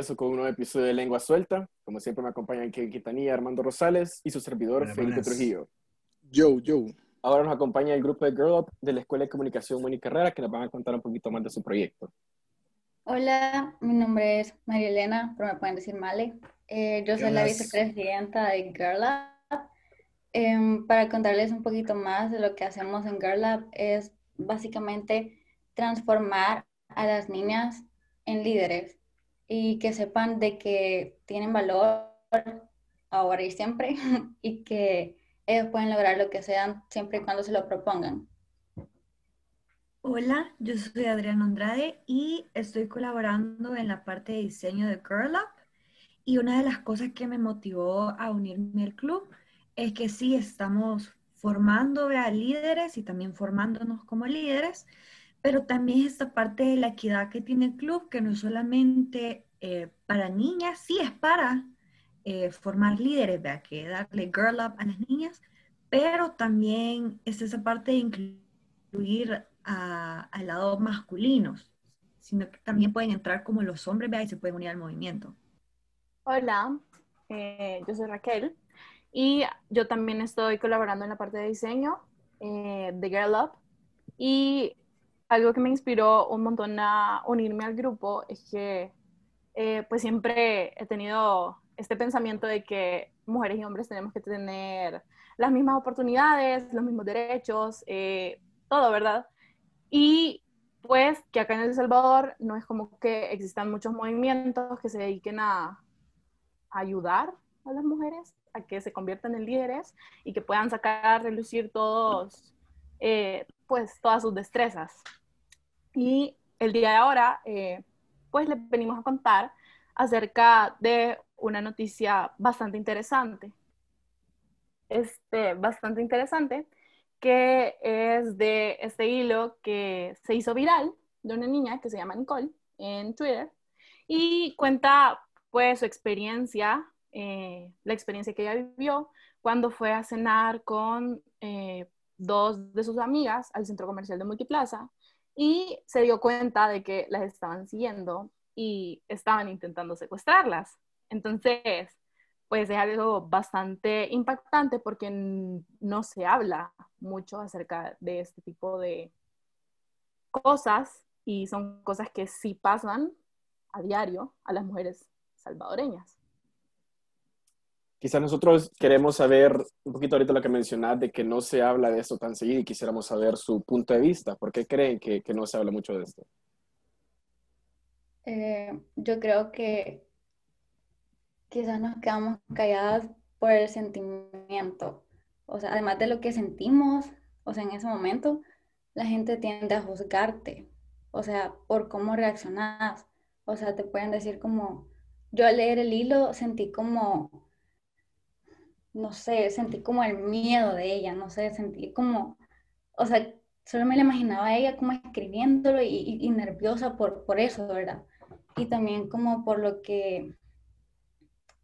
regreso con un nuevo episodio de Lengua Suelta. Como siempre me acompañan Kevin Quitanilla, Armando Rosales y su servidor Felipe Trujillo. Yo, yo. Ahora nos acompaña el grupo de Girl Up de la Escuela de Comunicación Mónica Carrera que nos van a contar un poquito más de su proyecto. Hola, mi nombre es María Elena, pero me pueden decir Male. Eh, yo soy la vicepresidenta de Girl Up. Em, para contarles un poquito más de lo que hacemos en Girl Up es básicamente transformar a las niñas en líderes y que sepan de que tienen valor ahora y siempre y que ellos pueden lograr lo que sean siempre y cuando se lo propongan. Hola, yo soy Adriana Andrade y estoy colaborando en la parte de diseño de Girl Up. Y una de las cosas que me motivó a unirme al club es que sí estamos formando a líderes y también formándonos como líderes, pero también esta parte de la equidad que tiene el club, que no solamente eh, para niñas, sí es para eh, formar líderes, ¿verdad? que darle girl up a las niñas, pero también es esa parte de incluir al lado masculino, sino que también pueden entrar como los hombres ¿verdad? y se pueden unir al movimiento. Hola, eh, yo soy Raquel y yo también estoy colaborando en la parte de diseño de Girl Up y algo que me inspiró un montón a unirme al grupo es que eh, pues siempre he tenido este pensamiento de que mujeres y hombres tenemos que tener las mismas oportunidades, los mismos derechos, eh, todo, ¿verdad? Y pues que acá en El Salvador no es como que existan muchos movimientos que se dediquen a, ayudar a las mujeres a que se conviertan en líderes y que puedan sacar, relucir todos, eh, pues todas sus destrezas. Y el día de ahora, eh, pues les venimos a contar acerca de una noticia bastante interesante. Este, bastante interesante, que es de este hilo que se hizo viral de una niña que se llama Nicole en Twitter y cuenta pues su experiencia, eh, la experiencia que ella vivió cuando fue a cenar con eh, dos de sus amigas al centro comercial de Multiplaza y se dio cuenta de que las estaban siguiendo y estaban intentando secuestrarlas. Entonces, pues es algo bastante impactante porque no se habla mucho acerca de este tipo de cosas y son cosas que sí pasan a diario a las mujeres salvadoreñas. Quizás nosotros queremos saber un poquito ahorita lo que mencionas de que no se habla de esto tan seguido y quisiéramos saber su punto de vista. ¿Por qué creen que, que no se habla mucho de esto? Eh, yo creo que quizás nos quedamos calladas por el sentimiento. O sea, además de lo que sentimos, o sea, en ese momento, la gente tiende a juzgarte. O sea, por cómo reaccionas. O sea, te pueden decir como, yo al leer el hilo sentí como no sé, sentí como el miedo de ella, no sé, sentí como, o sea, solo me la imaginaba a ella como escribiéndolo y, nerviosa por, por eso, ¿verdad? Y también como por lo que,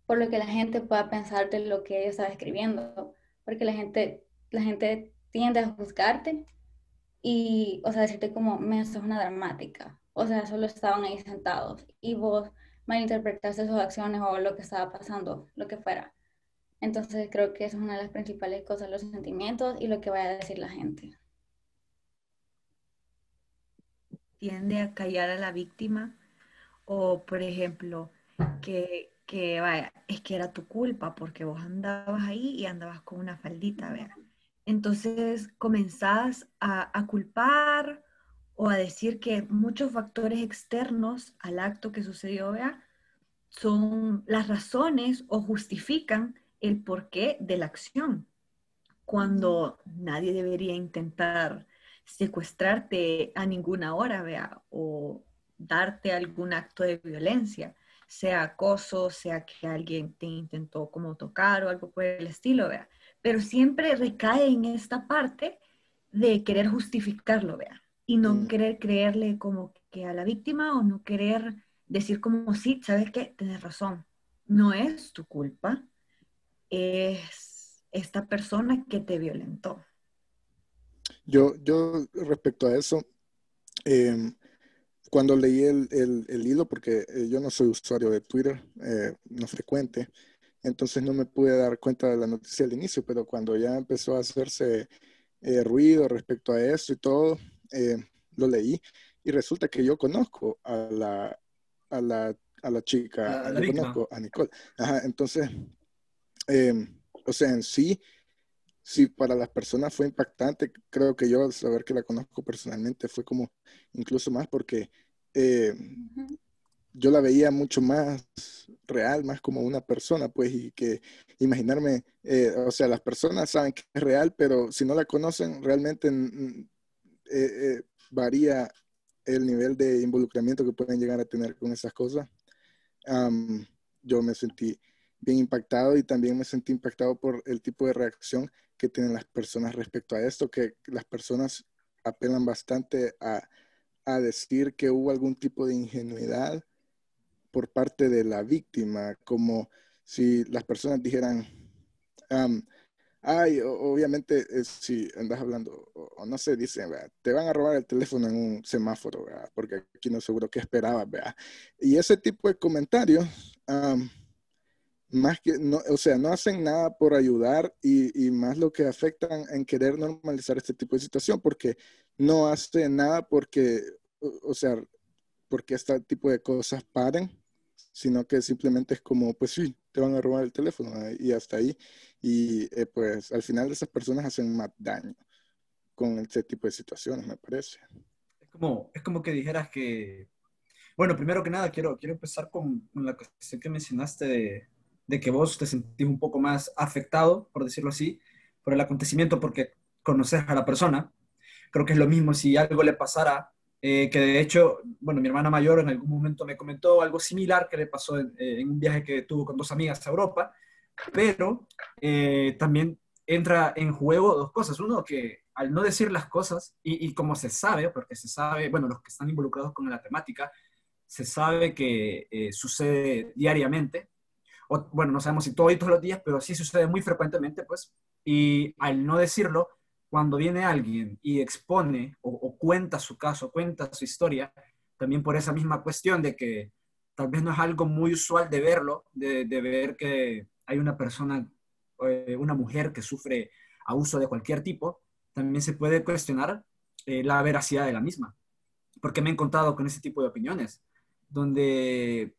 por lo que la gente pueda pensar de lo que ella estaba escribiendo, porque la gente, la gente tiende a juzgarte y, o sea, decirte como, me es una dramática, o sea, solo estaban ahí sentados y vos malinterpretaste sus acciones o lo que estaba pasando, lo que fuera. Entonces creo que es una de las principales cosas, los sentimientos y lo que va a decir la gente. Tiende a callar a la víctima o, por ejemplo, que, que vaya, es que era tu culpa porque vos andabas ahí y andabas con una faldita, vea. Entonces comenzás a, a culpar o a decir que muchos factores externos al acto que sucedió, vea, son las razones o justifican el porqué de la acción, cuando nadie debería intentar secuestrarte a ninguna hora, vea, o darte algún acto de violencia, sea acoso, sea que alguien te intentó como tocar o algo por el estilo, vea. Pero siempre recae en esta parte de querer justificarlo, vea, y no mm. querer creerle como que a la víctima o no querer decir como, sí, sabes qué, tienes razón, no es tu culpa, es esta persona que te violentó. Yo, yo respecto a eso, em, cuando leí el, el, hilo, porque eh, yo no soy usuario de Twitter, eh, no frecuente, entonces no me pude dar cuenta de la noticia al inicio, pero cuando ya empezó a hacerse eh, ruido respecto a eso y todo, lo leí y resulta que yo conozco a la, a la, a la chica, a, conozco a Nicole. Ajá, entonces, o sea, en sí, sí, para las personas fue impactante. Creo que yo al saber que la conozco personalmente fue como incluso más porque eh, yo la veía mucho más real, más como una persona, pues, y que imaginarme, eh, o sea, las personas saben que es real, pero si no la conocen, realmente eh, varía el nivel de involucramiento que pueden llegar a tener con esas cosas. yo me sentí bien impactado y también me sentí impactado por el tipo de reacción que tienen las personas respecto a esto, que las personas apelan bastante a, decir que hubo algún tipo de ingenuidad por parte de la víctima, como si las personas dijeran, ay, obviamente eh, si andas hablando, o, no sé, dicen, te van a robar el teléfono en un semáforo, porque aquí no seguro qué esperabas, y ese tipo de comentarios más que, no, o sea, no hacen nada por ayudar y, y, más lo que afectan en querer normalizar este tipo de situación, porque no hacen nada porque, o, sea, porque este tipo de cosas paren, sino que simplemente es como, pues sí, te van a robar el teléfono y hasta ahí. Y eh, pues al final esas personas hacen más daño con este tipo de situaciones, me parece. Es como, es como que dijeras que, bueno, primero que nada, quiero, quiero empezar con la cuestión que mencionaste de, de que vos te sentís un poco más afectado, por decirlo así, por el acontecimiento porque conoces a la persona. Creo que es lo mismo si algo le pasara, eh, que de hecho, bueno, mi hermana mayor en algún momento me comentó algo similar que le pasó en, eh, un viaje que tuvo con dos amigas a Europa, pero eh, también entra en juego dos cosas. Uno, que al no decir las cosas, y, y, como se sabe, porque se sabe, bueno, los que están involucrados con la temática, se sabe que sucede diariamente, bueno, no sabemos si todos los días, pero sí sucede muy frecuentemente, pues, y al no decirlo, cuando viene alguien y expone o, cuenta su caso, cuenta su historia, también por esa misma cuestión de que tal vez no es algo muy usual de verlo, de, ver que hay una persona, eh, una mujer que sufre abuso de cualquier tipo, también se puede cuestionar eh, la veracidad de la misma. Porque me he encontrado con ese tipo de opiniones, donde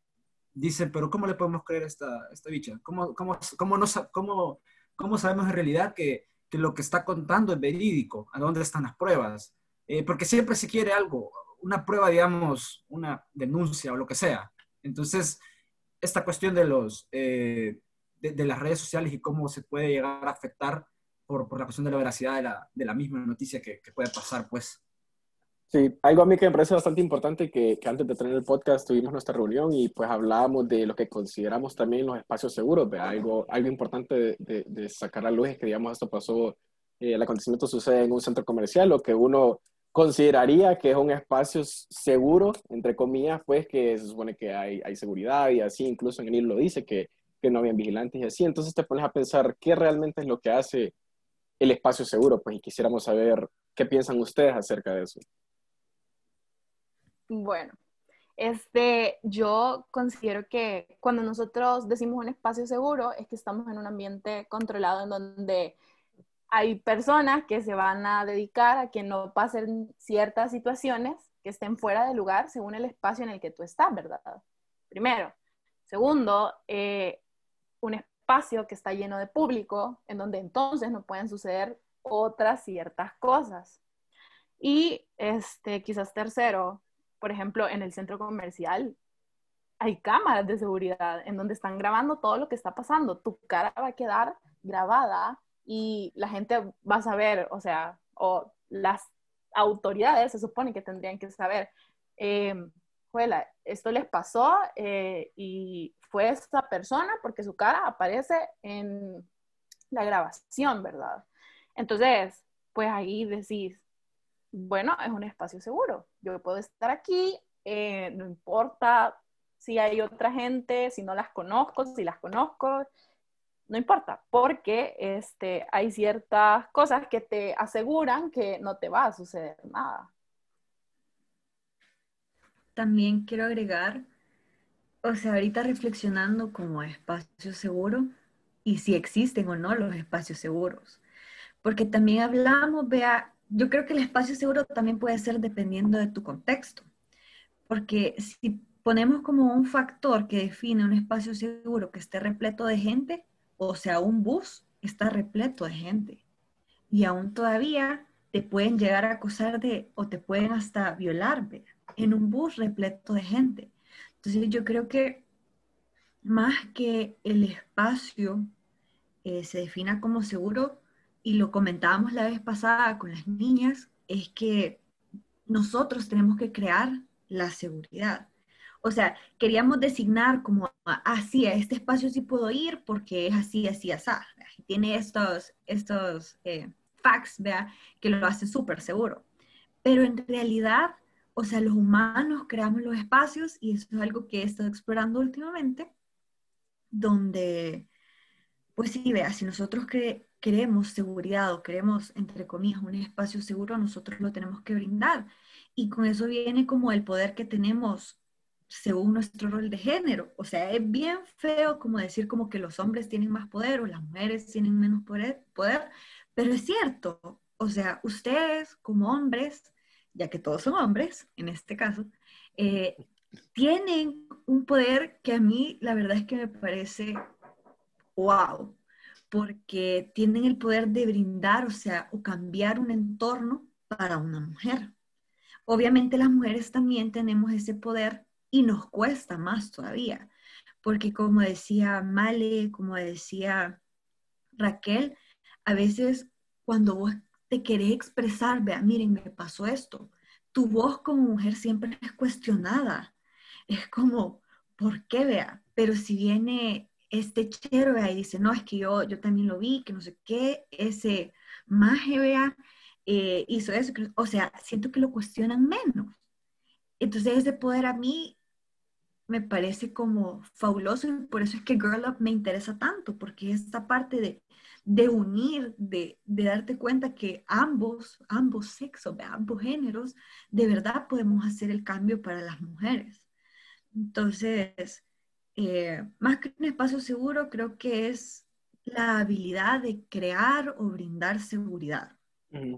dicen, pero ¿cómo le podemos creer a esta, esta bicha? ¿Cómo, cómo, cómo, no, cómo, cómo sabemos en realidad que, que, lo que está contando es verídico? ¿A dónde están las pruebas? Eh, porque siempre se quiere algo, una prueba, digamos, una denuncia o lo que sea. Entonces, esta cuestión de, los, eh, de, las redes sociales y cómo se puede llegar a afectar por, por la cuestión de la veracidad de la, de la misma noticia que, que puede pasar, pues Sí, algo a mí que me parece bastante importante que, que, antes de tener el podcast tuvimos nuestra reunión y pues hablábamos de lo que consideramos también los espacios seguros, Algo, algo importante de, de, sacar a luz es que, digamos, esto pasó, eh, el acontecimiento sucede en un centro comercial, lo que uno consideraría que es un espacio seguro, entre comillas, pues que se supone que hay, hay seguridad y así, incluso en el lo dice que, que no habían vigilantes y así, entonces te pones a pensar qué realmente es lo que hace el espacio seguro, pues y quisiéramos saber qué piensan ustedes acerca de eso. Bueno, este, yo considero que cuando nosotros decimos un espacio seguro es que estamos en un ambiente controlado en donde hay personas que se van a dedicar a que no pasen ciertas situaciones que estén fuera de lugar según el espacio en el que tú estás, ¿verdad? Primero. Segundo, eh, un espacio que está lleno de público, en donde entonces no pueden suceder otras ciertas cosas. Y este, quizás tercero, por ejemplo, en el centro comercial hay cámaras de seguridad en donde están grabando todo lo que está pasando. Tu cara va a quedar grabada y la gente va a saber, o sea, o las autoridades se supone que tendrían que saber, eh, esto les pasó eh, y fue esta persona porque su cara aparece en la grabación, ¿verdad? Entonces, pues ahí decís, bueno, es un espacio seguro. Yo puedo estar aquí, eh, no importa si hay otra gente, si no las conozco, si las conozco, no importa, porque este, hay ciertas cosas que te aseguran que no te va a suceder nada. también quiero agregar, o sea, ahorita reflexionando como espacio seguro y si existen o no los espacios seguros. Porque también hablamos, vea, yo creo que el espacio seguro también puede ser dependiendo de tu contexto. Porque si ponemos como un factor que define un espacio seguro que esté repleto de gente, o sea, un bus está repleto de gente. Y aún todavía te pueden llegar a acosar de, o te pueden hasta violar en un bus repleto de gente. Entonces yo creo que más que el espacio eh, se defina como seguro, y lo comentábamos la vez pasada con las niñas, es que nosotros tenemos que crear la seguridad. O sea, queríamos designar como así, ah, a este espacio sí puedo ir porque es así, así, así. Tiene estos, estos eh, facts, vea, que lo hace súper seguro. Pero en realidad, o sea, los humanos creamos los espacios y eso es algo que he estado explorando últimamente, donde, pues sí, vea, si nosotros queremos seguridad o queremos, entre comillas, un espacio seguro, nosotros lo tenemos que brindar. Y con eso viene como el poder que tenemos según nuestro rol de género. O sea, es bien feo como decir como que los hombres tienen más poder o las mujeres tienen menos poder, poder pero es cierto. O sea, ustedes como hombres, ya que todos son hombres en este caso, eh, tienen un poder que a mí la verdad es que me parece wow, porque tienen el poder de brindar, o sea, o cambiar un entorno para una mujer. Obviamente las mujeres también tenemos ese poder y nos cuesta más todavía, porque como decía Male, como decía Raquel, a veces cuando vos te querés expresar, vea, miren, me pasó esto, tu voz como mujer siempre es cuestionada. Es como, ¿por qué, vea? Pero si viene este chero, y dice, no, es que yo, yo también lo vi, que no sé qué, ese maje, vea, eh, hizo eso, o sea, siento que lo cuestionan menos. Entonces ese poder a mí me parece como fabuloso y por eso es que Girl Up me interesa tanto, porque esta parte de, de unir, de, de, darte cuenta que ambos, ambos sexos, ambos géneros, de verdad podemos hacer el cambio para las mujeres. Entonces, eh, más que un espacio seguro, creo que es la habilidad de crear o brindar seguridad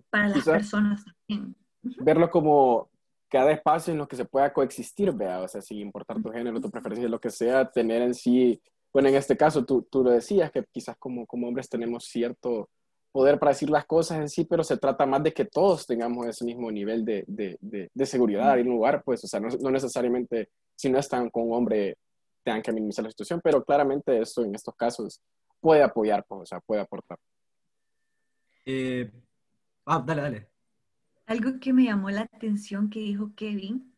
para las personas también. Verlo como cada espacio en lo que se pueda coexistir, vea, o sea, sin importar tu género, tu preferencia, lo que sea, tener en sí, bueno, en este caso tú, tú lo decías, que quizás como, como hombres tenemos cierto poder para decir las cosas en sí, pero se trata más de que todos tengamos ese mismo nivel de, de, de, seguridad en un lugar, pues, o sea, no, no, necesariamente si no están con un hombre tengan que minimizar la situación, pero claramente esto en estos casos puede apoyar, pues, o sea, puede aportar. Eh, ah, dale, dale. Algo que me llamó la atención que dijo Kevin,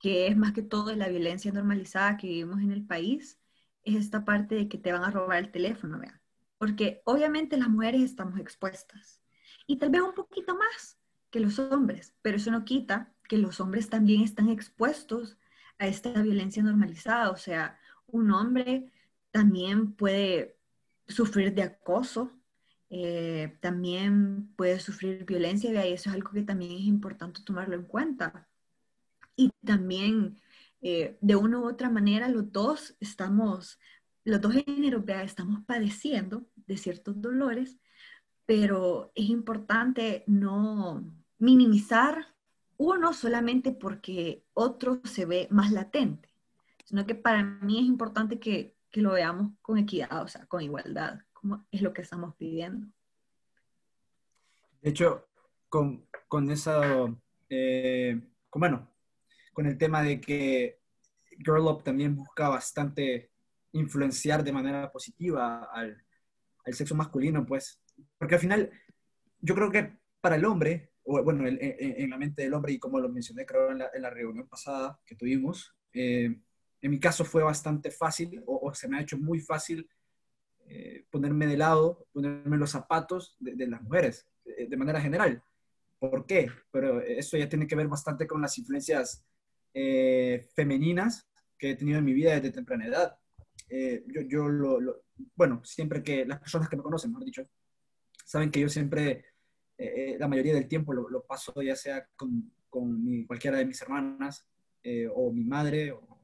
que es más que todo de la violencia normalizada que vivimos en el país, es esta parte de que te van a robar el teléfono, vean. Porque obviamente las mujeres estamos expuestas y tal vez un poquito más que los hombres, pero eso no quita que los hombres también están expuestos a esta violencia normalizada. O sea, un hombre también puede sufrir de acoso, eh, también puede sufrir violencia y eso es algo que también es importante tomarlo en cuenta. Y también, eh, de una u otra manera, los dos estamos, los dos géneros, vea, estamos padeciendo de ciertos dolores, pero es importante no minimizar uno solamente porque otro se ve más latente, sino que para mí es importante que, que lo veamos con equidad, o sea, con igualdad es lo que estamos pidiendo. De hecho, con, con eso, eh, con, bueno, con el tema de que Girl Up también busca bastante influenciar de manera positiva al, al sexo masculino, pues, porque al final, yo creo que para el hombre, bueno, en, la mente del hombre, y como lo mencioné, creo, en la, en la reunión pasada que tuvimos, eh, en mi caso fue bastante fácil, o, o, se me ha hecho muy fácil eh, ponerme de lado, ponerme los zapatos de, las mujeres, eh, de, manera general. ¿Por qué? Pero eso ya tiene que ver bastante con las influencias eh, femeninas que he tenido en mi vida desde temprana edad. yo, yo lo, bueno, siempre que las personas que me conocen, mejor dicho, saben que yo siempre, la mayoría del tiempo lo, paso ya sea con, con cualquiera de mis hermanas eh, o mi madre, o,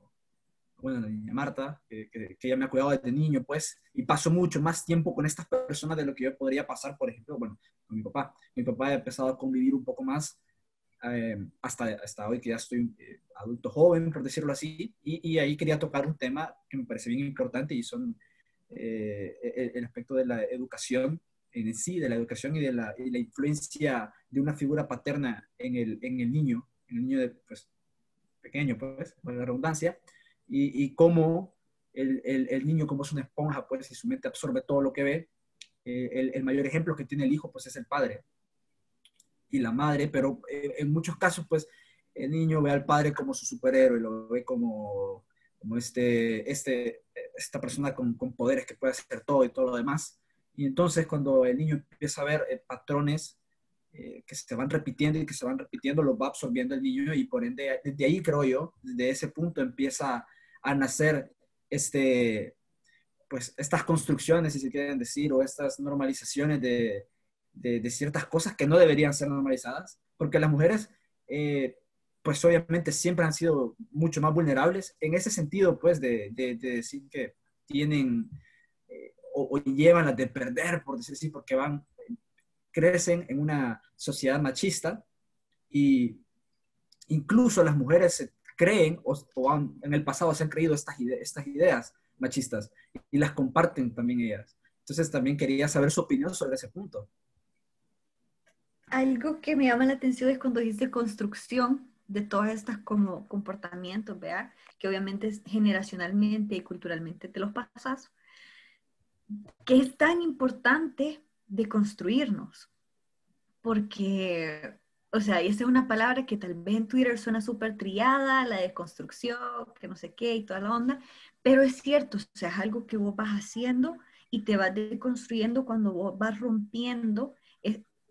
bueno, la niña Marta, que, que, ella me ha cuidado desde niño, pues, y paso mucho más tiempo con estas personas de lo que yo podría pasar, por ejemplo, bueno, con mi papá. Mi papá ha empezado a convivir un poco más eh, hasta, hasta hoy que ya estoy eh, adulto joven, por decirlo así, y, y, ahí quería tocar un tema que me parece bien importante y son eh, el, el, aspecto de la educación en sí, de la educación y de la, la influencia de una figura paterna en el, en el niño, en el niño de, pues, pequeño, pues, por la redundancia, y, y cómo el, el, el, niño, como es una esponja, pues, y su mente absorbe todo lo que ve, eh, el, el, mayor ejemplo que tiene el hijo, pues, es el padre y la madre, pero eh, en muchos casos, pues, el niño ve al padre como su superhéroe, lo ve como, como este, este, esta persona con, con poderes que puede hacer todo y todo lo demás, y entonces cuando el niño empieza a ver eh, patrones eh, que se van repitiendo y que se van repitiendo, los va absorbiendo el niño y por ende, desde ahí creo yo, desde ese punto empieza a nacer este, pues, estas construcciones, si se quieren decir, o estas normalizaciones de, de, de ciertas cosas que no deberían ser normalizadas, porque las mujeres, eh, pues obviamente siempre han sido mucho más vulnerables en ese sentido, pues, de, de decir que tienen o, llevan las de perder, por decir así, porque van, crecen en una sociedad machista y incluso las mujeres creen o, han, en el pasado se han creído estas, estas ideas machistas y las comparten también ellas. Entonces también quería saber su opinión sobre ese punto. Algo que me llama la atención es cuando dice construcción de todas estas como comportamientos, ¿vea? Que obviamente generacionalmente y culturalmente te los pasas que es tan importante de construirnos, porque, o sea, esa es una palabra que tal vez en Twitter suena súper triada, la de construcción, que no sé qué y toda la onda, pero es cierto, o sea, es algo que vos vas haciendo y te vas deconstruyendo cuando vos vas rompiendo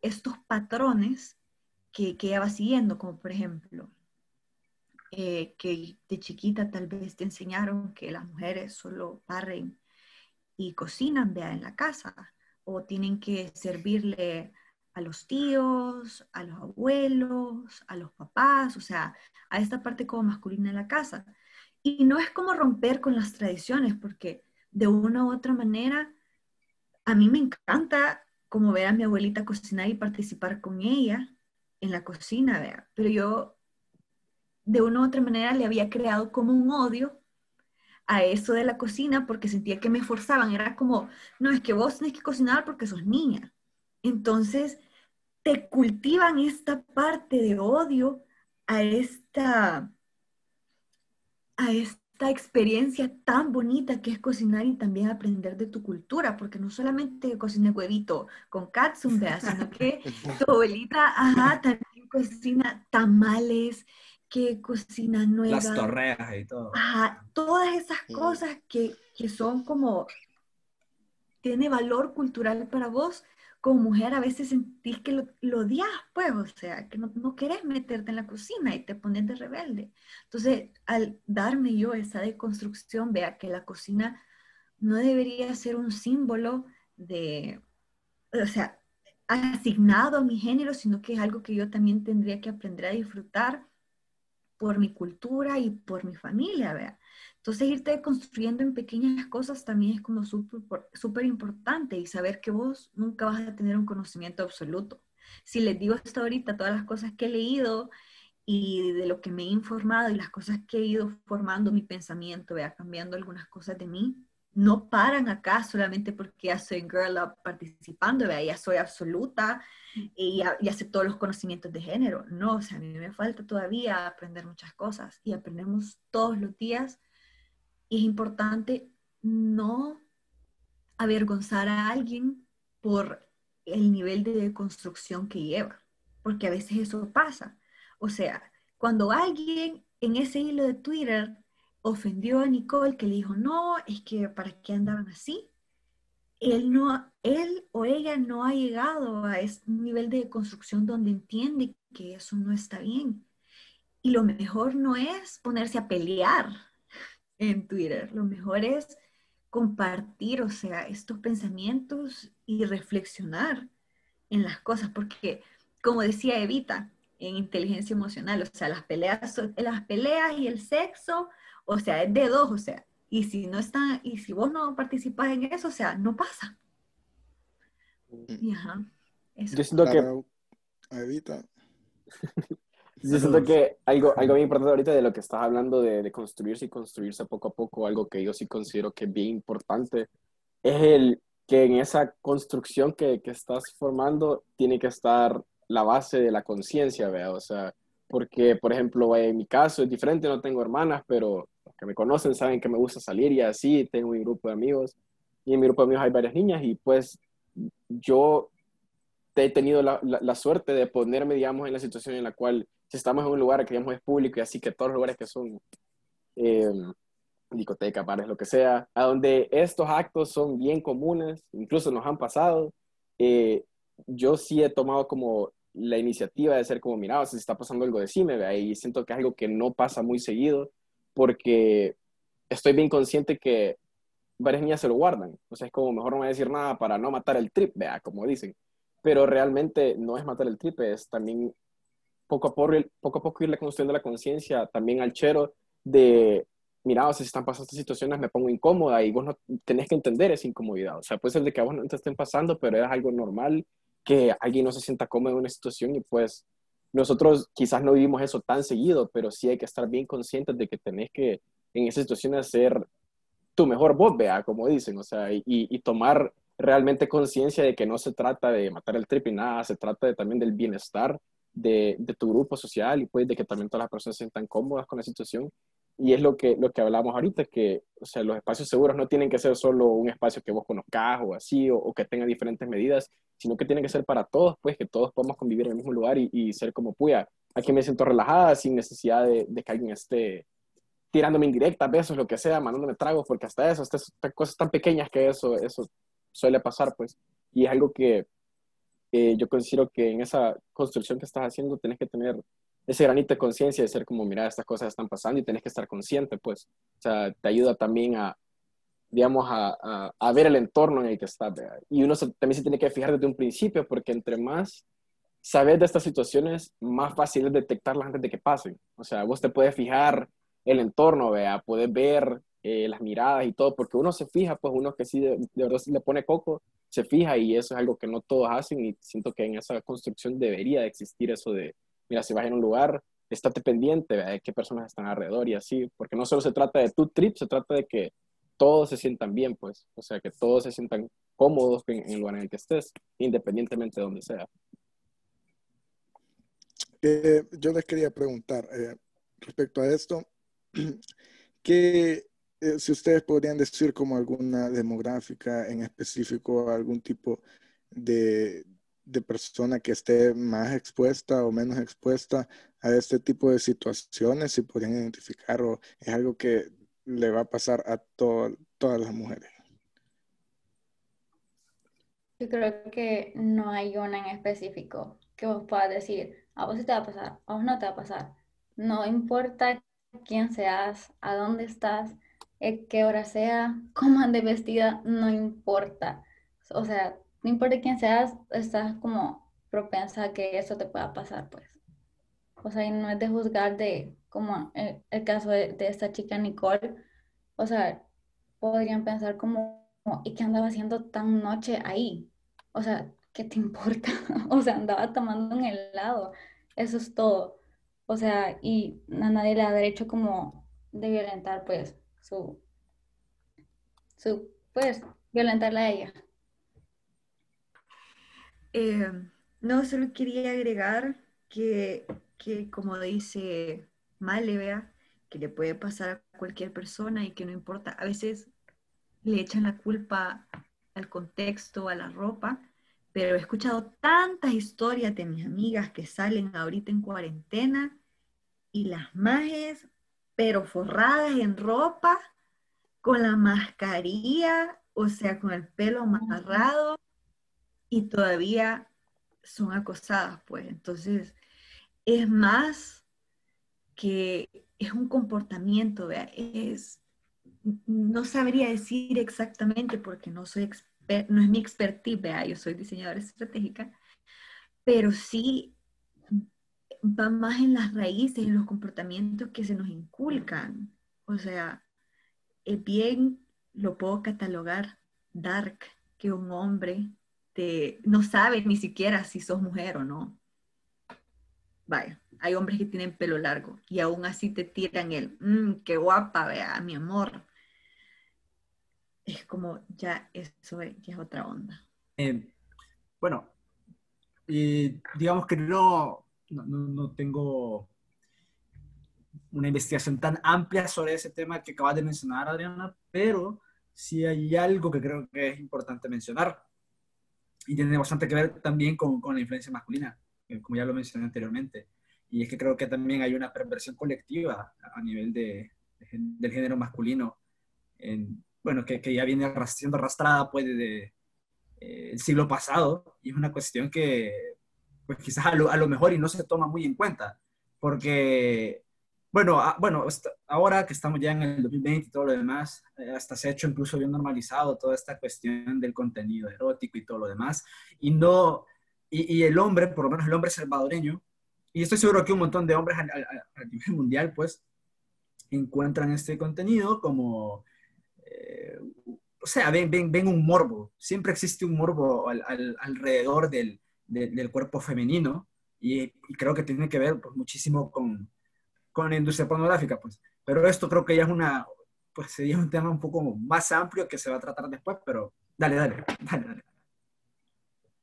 estos patrones que, que ya vas siguiendo, como por ejemplo, eh, que de chiquita tal vez te enseñaron que las mujeres solo barren y cocinan vea, en la casa o tienen que servirle a los tíos, a los abuelos, a los papás, o sea, a esta parte como masculina de la casa. Y no es como romper con las tradiciones, porque de una u otra manera, a mí me encanta como ver a mi abuelita cocinar y participar con ella en la cocina, vea. pero yo de una u otra manera le había creado como un odio a eso de la cocina porque sentía que me forzaban. Era como, no, es que vos tenés que cocinar porque sos niña. Entonces, te cultivan esta parte de odio a esta, a esta experiencia tan bonita que es cocinar y también aprender de tu cultura, porque no solamente cocina huevito con katsumbe, sino que tu abuelita, ajá, también cocina tamales, que cocina nueva. Las torreas y todo. Ajá, todas esas sí. cosas que, que, son como, tiene valor cultural para vos. Como mujer a veces sentís que lo, lo odias, pues, o sea, que no, no querés meterte en la cocina y te pones de rebelde. Entonces, al darme yo esa deconstrucción, vea que la cocina no debería ser un símbolo de, o sea, asignado a mi género, sino que es algo que yo también tendría que aprender a disfrutar por mi cultura y por mi familia, ¿vea? Entonces, irte construyendo en pequeñas cosas también es como súper importante y saber que vos nunca vas a tener un conocimiento absoluto. Si les digo hasta ahorita todas las cosas que he leído y de lo que me he informado y las cosas que he ido formando mi pensamiento, vea, cambiando algunas cosas de mí, no paran acá solamente porque ya soy girl up participando, ¿vea? ya soy absoluta y ya, todos los conocimientos de género. No, o sea, a mí me falta todavía aprender muchas cosas y aprendemos todos los días. Y es importante no avergonzar a alguien por el nivel de construcción que lleva, porque a veces eso pasa. O sea, cuando alguien en ese hilo de Twitter ofendió a Nicole que le dijo, no, es que para qué andaban así. Él, no, él o ella no ha llegado a ese nivel de construcción donde entiende que eso no está bien. Y lo mejor no es ponerse a pelear en Twitter, lo mejor es compartir, o sea, estos pensamientos y reflexionar en las cosas, porque como decía Evita, en inteligencia emocional, o sea, las peleas, las peleas y el sexo, o sea, es de dos, o sea, y si no está, y si vos no participas en eso, o sea, no pasa. Y ajá, eso. Yo siento que Para evitar. Yo siento que algo, algo bien importante ahorita de lo que estás hablando de, de construirse y construirse poco a poco, algo que yo sí considero que es bien importante, es el que en esa construcción que, que estás formando tiene que estar la base de la conciencia, ¿vea? O sea, porque, por ejemplo, en mi caso es diferente, no tengo hermanas, pero que me conocen saben que me gusta salir y así, tengo mi grupo de amigos, y en mi grupo de amigos hay varias niñas, y pues yo he tenido la, la, la suerte de ponerme, digamos, en la situación en la cual si estamos en un lugar que digamos es público y así que todos los lugares que son eh, discotecas, bares, lo que sea, a donde estos actos son bien comunes, incluso nos han pasado, eh, yo sí he tomado como la iniciativa de ser como, mira, si está pasando algo, decime, ¿vea? y siento que es algo que no pasa muy seguido, porque estoy bien consciente que varias niñas se lo guardan, o sea, es como mejor no voy a decir nada para no matar el trip, vea, como dicen, pero realmente no es matar el trip, es también poco a poco, poco, a poco irle construyendo la conciencia también al chero de, mira, o sea, si están pasando estas situaciones me pongo incómoda y vos no tenés que entender esa incomodidad. O sea, puede ser de que a vos no te estén pasando, pero es algo normal que alguien no se sienta cómodo en una situación y pues nosotros quizás no vivimos eso tan seguido, pero sí hay que estar bien conscientes de que tenés que en esa situación hacer tu mejor voz, vea, como dicen, o sea, y, tomar realmente conciencia de que no se trata de matar el trip y nada, se trata de, también del bienestar de, de, tu grupo social y pues de que también todas las personas se sientan cómodas con la situación. Y es lo que, lo que hablamos ahorita, que o sea, los espacios seguros no tienen que ser solo un espacio que vos conozcas o así, o, o que tenga diferentes medidas, sino que tienen que ser para todos, pues que todos podamos convivir en el mismo lugar y, y ser como, puya, aquí me siento relajada sin necesidad de, de que alguien esté tirándome indirectas, besos, lo que sea, mandándome tragos, porque hasta eso, estas, estas cosas tan pequeñas que eso, eso suele pasar, pues, y es algo que eh, yo considero que en esa construcción que estás haciendo tenés que tener ese granito de conciencia de ser como, mira, estas cosas están pasando y tenés que estar consciente, pues. O sea, te ayuda también a, digamos, a, a, ver el entorno en el que estás. ¿verdad? Y uno también se tiene que fijar desde un principio, porque entre más sabes de estas situaciones, más fácil es detectarlas antes de que pasen. O sea, vos te puedes fijar el entorno, vea, puedes ver eh, las miradas y todo, porque uno se fija, pues uno que sí de, de verdad le pone coco, se fija y eso es algo que no todos hacen y siento que en esa construcción debería de existir eso de, mira, si vas en un lugar, estate pendiente de qué personas están alrededor y así, porque no solo se trata de tu trip, se trata de que todos se sientan bien, pues, o sea, que todos se sientan cómodos en, el lugar en el que estés, independientemente de donde sea. Eh, yo les quería preguntar eh, respecto a esto, que eh, si ustedes podrían decir como alguna demográfica en específico, algún tipo de, de, persona que esté más expuesta o menos expuesta a este tipo de situaciones, si podrían identificar o es algo que le va a pasar a to todas las mujeres. Yo creo que no hay una en específico que vos puedas decir, a vos sí te va a pasar, a vos no te va a pasar. No importa quién seas, a dónde estás, eh, qué hora sea, cómo andes vestida, no importa. O sea, no importa quién seas, estás como propensa a que eso te pueda pasar, pues. O sea, y no es de juzgar de, como el, el caso de, esta chica Nicole, o sea, podrían pensar como, ¿y qué andaba haciendo tan noche ahí? O sea, ¿qué te importa? o sea, andaba tomando un helado, eso es todo. O sea, y a nadie le da derecho como de violentar, pues, su, su pues, violentarla a ella. Eh, no, solo quería agregar que, que como dice Male, vea, que le puede pasar a cualquier persona y que no importa, a veces le echan la culpa al contexto, a la ropa, pero he escuchado tantas historias de mis amigas que salen ahorita en cuarentena y las majes, pero forradas en ropa, con la mascarilla, o sea, con el pelo amarrado y todavía son acosadas, pues. Entonces, es más que es un comportamiento, ¿vea? es, no sabría decir exactamente porque no soy no es mi expertise, ¿vea? yo soy diseñadora estratégica, pero sí va más en las raíces, en los comportamientos que se nos inculcan. O sea, es bien, lo puedo catalogar dark, que un hombre te, no sabe ni siquiera si sos mujer o no. Vaya, hay hombres que tienen pelo largo y aún así te tiran el, mmm, qué guapa, vea, mi amor. Es como, ya eso es, ya es otra onda. Eh, bueno, digamos que no, no, no, tengo una investigación tan amplia sobre ese tema que acabas de mencionar, Adriana, pero sí hay algo que creo que es importante mencionar y tiene bastante que ver también con, con la influencia masculina, como ya lo mencioné anteriormente. Y es que creo que también hay una perversión colectiva a nivel de, del género masculino, en, bueno, que, que, ya viene siendo arrastrada pues desde eh, el siglo pasado y es una cuestión que pues quizás a lo, a lo, mejor y no se toma muy en cuenta, porque, bueno, bueno, ahora que estamos ya en el 2020 y todo lo demás, eh, hasta se ha hecho incluso bien normalizado toda esta cuestión del contenido erótico y todo lo demás, y no, y, y el hombre, por lo menos el hombre salvadoreño, y estoy seguro que un montón de hombres a, a, a nivel mundial, pues, encuentran este contenido como, eh, o sea, ven, ven, ven, un morbo, siempre existe un morbo al, al, alrededor del, de, del cuerpo femenino y, y, creo que tiene que ver pues, muchísimo con, con la industria pornográfica, pues. Pero esto creo que ya es una, pues sería un tema un poco más amplio que se va a tratar después, pero dale, dale, dale, dale.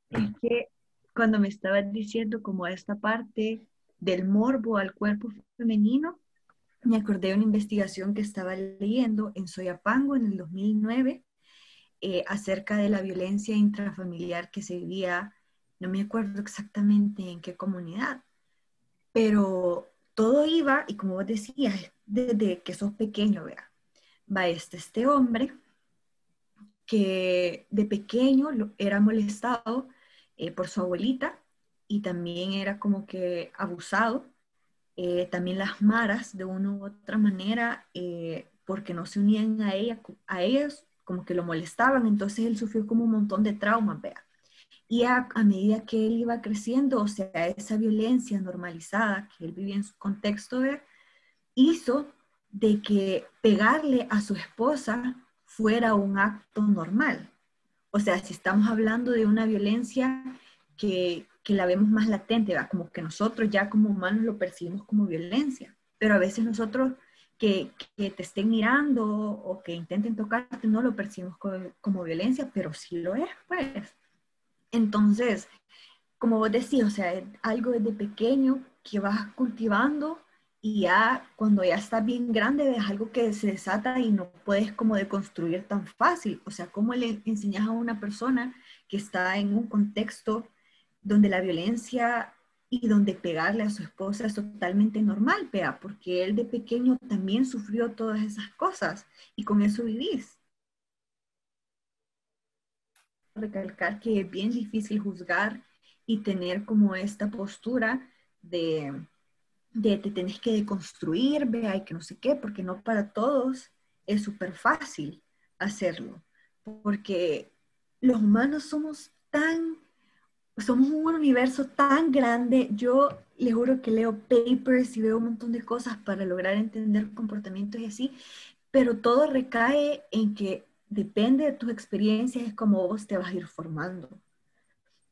Es que cuando me estabas diciendo como esta parte del morbo al cuerpo femenino, me acordé de una investigación que estaba leyendo en Soyapango en el 2009 eh, acerca de la violencia intrafamiliar que se vivía no me acuerdo exactamente en qué comunidad, pero todo iba, y como vos decías, desde que sos pequeño, vea, va este, este hombre que de pequeño era molestado eh, por su abuelita y también era como que abusado. Eh, también las maras, de una u otra manera, eh, porque no se unían a, ella, a ellas, como que lo molestaban, entonces él sufrió como un montón de traumas, vea. Y a, medida que él iba creciendo, o sea, esa violencia normalizada que él vivía en su contexto, de, hizo de que pegarle a su esposa fuera un acto normal. O sea, si estamos hablando de una violencia que, que la vemos más latente, ¿va? como que nosotros ya como humanos lo percibimos como violencia, pero a veces nosotros que, que te estén mirando o que intenten tocarte no lo percibimos como, como violencia, pero sí lo es, pues. Entonces, como vos decís, o sea, algo desde pequeño que vas cultivando y ya cuando ya está bien grande es algo que se desata y no puedes como deconstruir tan fácil. O sea, ¿cómo le enseñas a una persona que está en un contexto donde la violencia y donde pegarle a su esposa es totalmente normal, Pea? Porque él de pequeño también sufrió todas esas cosas y con eso vivís recalcar que es bien difícil juzgar y tener como esta postura de, de te tenés que deconstruir, vea, y que no sé qué, porque no para todos es súper fácil hacerlo, porque los humanos somos tan, somos un universo tan grande, yo les juro que leo papers y veo un montón de cosas para lograr entender comportamientos y así, pero todo recae en que depende de tus experiencias, es como vos te vas a ir formando.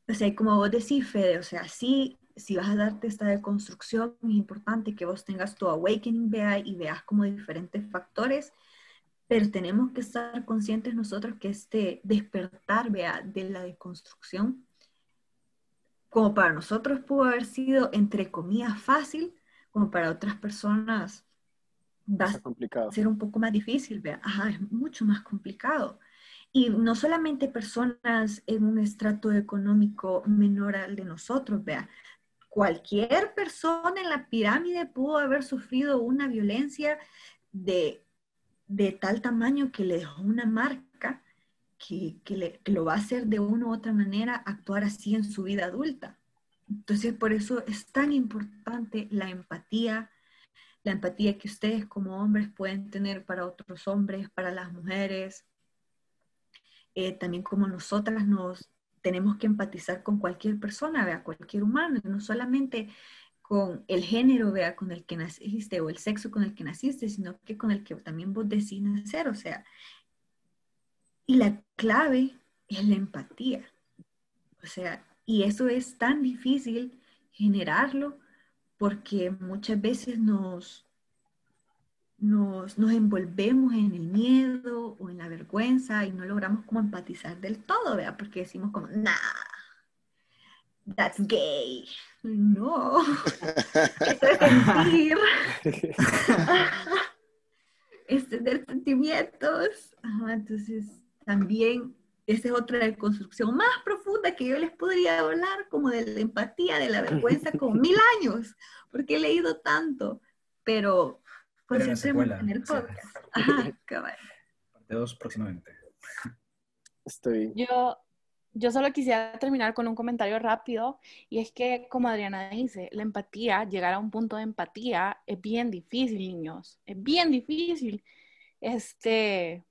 O sea, como vos decís, Fede, o sea, sí, si vas a darte esta deconstrucción, es importante que vos tengas tu awakening, vea, y veas como diferentes factores, pero tenemos que estar conscientes nosotros que este despertar, vea, de la deconstrucción, como para nosotros pudo haber sido, entre comillas, fácil, como para otras personas va a complicado. ser un poco más difícil, vea. Ajá, es mucho más complicado. Y no solamente personas en un estrato económico menor al de nosotros, vea. Cualquier persona en la pirámide pudo haber sufrido una violencia de, de tal tamaño que le dejó una marca que, que, le, que lo va a hacer de una u otra manera actuar así en su vida adulta. Entonces, por eso es tan importante la empatía, la empatía que ustedes como hombres pueden tener para otros hombres, para las mujeres, eh, también como nosotras nos tenemos que empatizar con cualquier persona, a cualquier humano, no solamente con el género, vea, con el que naciste o el sexo con el que naciste, sino que con el que también vos decís nacer, o sea, y la clave es la empatía. O sea, y eso es tan difícil generarlo porque muchas veces nos, nos, nos, envolvemos en el miedo o en la vergüenza y no logramos como empatizar del todo, ¿vea? Porque decimos como, nah, that's gay. No, esto es sentir. este de sentimientos. entonces, también esa es otra construcción más profunda que yo les podría hablar, como de la empatía, de la vergüenza, con mil años, porque he leído tanto, pero pues en el podcast. Ajá, Parte 2 próximamente. Estoy. Yo, yo solo quisiera terminar con un comentario rápido y es que, como Adriana dice, la empatía, llegar a un punto de empatía es bien difícil, niños, es bien difícil. Este,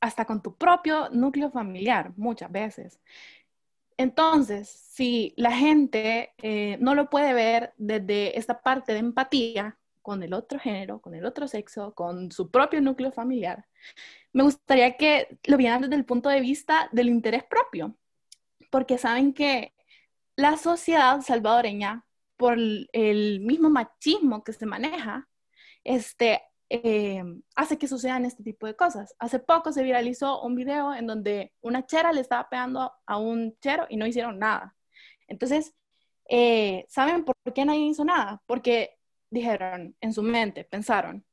hasta con tu propio núcleo familiar, muchas veces. Entonces, si la gente eh, no lo puede ver desde esta parte de empatía con el otro género, con el otro sexo, con su propio núcleo familiar, me gustaría que lo vieran desde el punto de vista del interés propio porque saben que la sociedad salvadoreña, por el mismo machismo que se maneja, este, eh, hace que sucedan este tipo de cosas. Hace poco se viralizó un video en donde una chera le estaba pegando a un chero y no hicieron nada. Entonces, eh, ¿saben por qué nadie hizo nada? Porque dijeron en su mente, pensaron,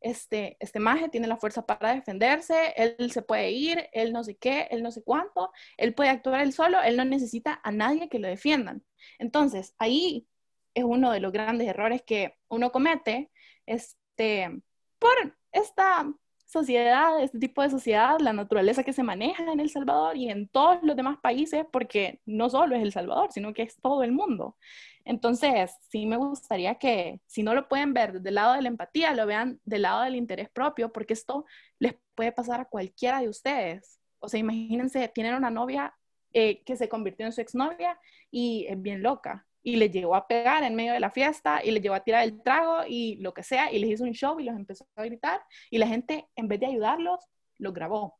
este, este maje tiene la fuerza para defenderse, él se puede ir, él no sé qué, él no sé cuánto, él puede actuar él solo, él no necesita a nadie que lo defiendan. Entonces, ahí es uno de los grandes errores que uno comete, este, por esta sociedad, este tipo de sociedad, la naturaleza que se maneja en El Salvador y en todos los demás países, porque no solo es El Salvador, sino que es todo el mundo. Entonces, sí me gustaría que si no lo pueden ver del lado de la empatía, lo vean del lado del interés propio, porque esto les puede pasar a cualquiera de ustedes. O sea, imagínense, tienen una novia eh, que se convirtió en su exnovia y es bien loca y le llegó a pegar en medio de la fiesta y le llevó a tirar el trago y lo que sea y les hizo un show y los empezó a gritar y la gente en vez de ayudarlos, los grabó.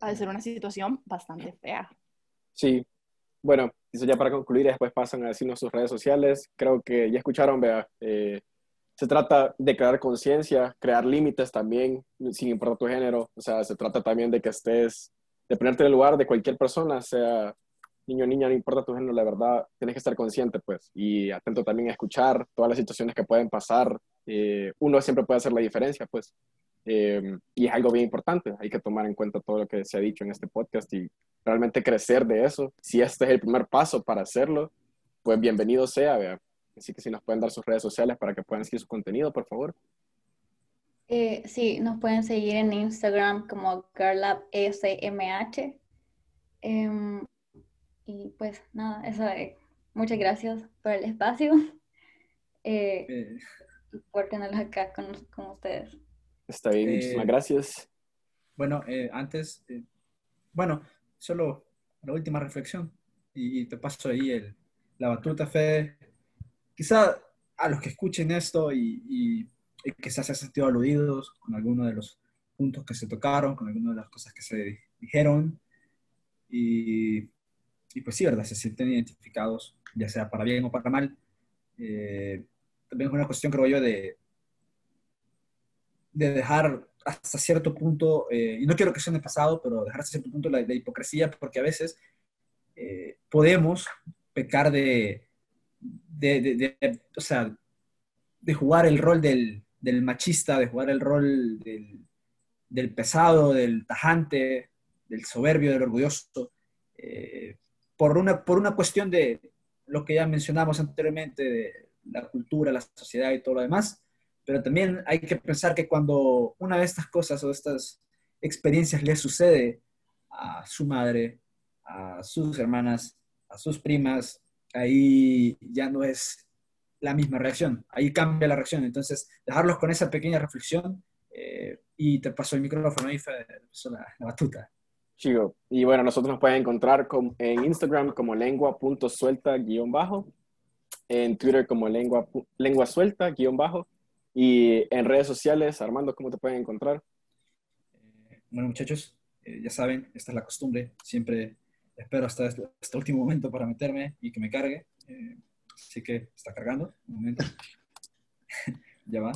Ha de ser una situación bastante fea. Sí, bueno, eso ya para concluir, después pasan a decirnos sus redes sociales. Creo que ya escucharon, vea, eh, se trata de crear conciencia, crear límites también, sin importar tu género. O sea, se trata también de que estés, de ponerte en el lugar de cualquier persona, sea niño niña, no importa tu género, la verdad, tienes que estar consciente, pues, y atento también a escuchar todas las situaciones que pueden pasar. Eh, uno siempre puede hacer la diferencia, pues, eh, y es algo bien importante. Hay que tomar en cuenta todo lo que se ha dicho en este podcast y realmente crecer de eso. Si este es el primer paso para hacerlo, pues bienvenido sea. Así que si nos pueden dar sus redes sociales para que puedan seguir su contenido, por favor. Eh, sí, nos pueden seguir en Instagram como GirlUpSMH. Em, y pues nada, eso muchas gracias por el espacio. Eh, eh. por tenerlos acá con, con ustedes. Está bien, muchísimas gracias. Bueno, antes, bueno, solo la última reflexión y, te paso ahí el, la batuta, fe Quizá a los que escuchen esto y, y, y quizás se han sentido aludidos con alguno de los puntos que se tocaron, con algunas de las cosas que se dijeron. Y, y pues sí, ¿verdad? Se sienten identificados, ya sea para bien o para mal. Eh, también es una cuestión, creo yo, de, de dejar hasta cierto punto, eh, y no quiero que sea en el pasado, pero dejar hasta cierto punto la, hipocresía, porque a veces eh, podemos pecar de, de, o sea, de jugar el rol del, del machista, de jugar el rol del, del, pesado, del tajante, del soberbio, del orgulloso, por, una, por una cuestión de lo que ya mencionamos anteriormente, de la cultura, la sociedad y todo lo demás, pero también hay que pensar que cuando una de estas cosas o estas experiencias le sucede a su madre, a sus hermanas, a sus primas, ahí ya no es la misma reacción, ahí cambia la reacción. Entonces, dejarlos con esa pequeña reflexión eh, y te paso el micrófono ahí, fue la, la batuta. Chico. Y bueno, nosotros nos pueden encontrar en Instagram como lengua.suelta-bajo en Twitter como lengua, lengua suelta, guion bajo, y en redes sociales, Armando, ¿cómo te pueden encontrar? Eh, bueno, muchachos, eh, ya saben, esta es la costumbre, siempre espero hasta este, hasta el último momento para meterme y que me cargue. Eh, así que está cargando, un momento. ya va.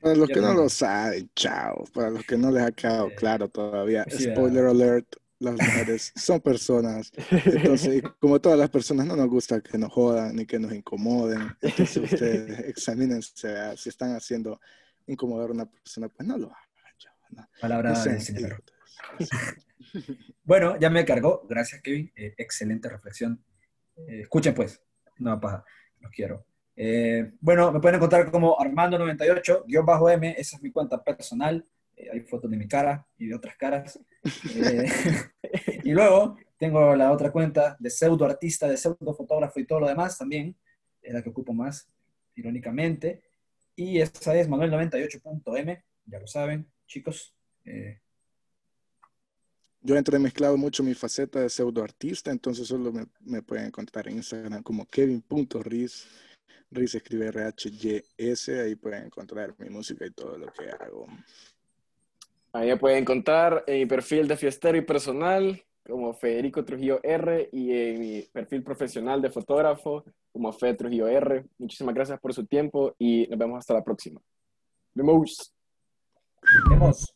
Para los que no lo saben, chao. Para los que no les ha quedado claro todavía, spoiler alert, las mujeres son personas. Entonces, como todas las personas, no nos gusta que nos jodan ni que nos incomoden. Entonces, ustedes examínense, ¿verdad? si están haciendo incomodar a una persona, pues no lo hagan, chao. No, Palabra no idiotas. Bueno, ya me cargó. Gracias, Kevin. Eh, excelente reflexión. Eh, escuchen, pues. No, paja. Los quiero. Eh, bueno, me pueden encontrar como Armando98-M. Esa es mi cuenta personal. Eh, hay fotos de mi cara y de otras caras. Eh, y luego tengo la otra cuenta de pseudo artista, de pseudo fotógrafo y todo lo demás también. Es la que ocupo más, irónicamente. Y esa es Manuel98.m. Ya lo saben, chicos. Eh, Yo entre mezclado mucho mi faceta de pseudo artista, entonces solo me, me pueden encontrar en Instagram como kevin.riz. Riz escribe R-H-Y-S, ahí pueden encontrar mi música y todo lo que hago. Ahí me pueden encontrar en mi perfil de fiestero y personal como Federico Trujillo R y en mi perfil profesional de fotógrafo como Fede Trujillo R. Muchísimas gracias por su tiempo y nos vemos hasta la próxima. Vemos. vemos.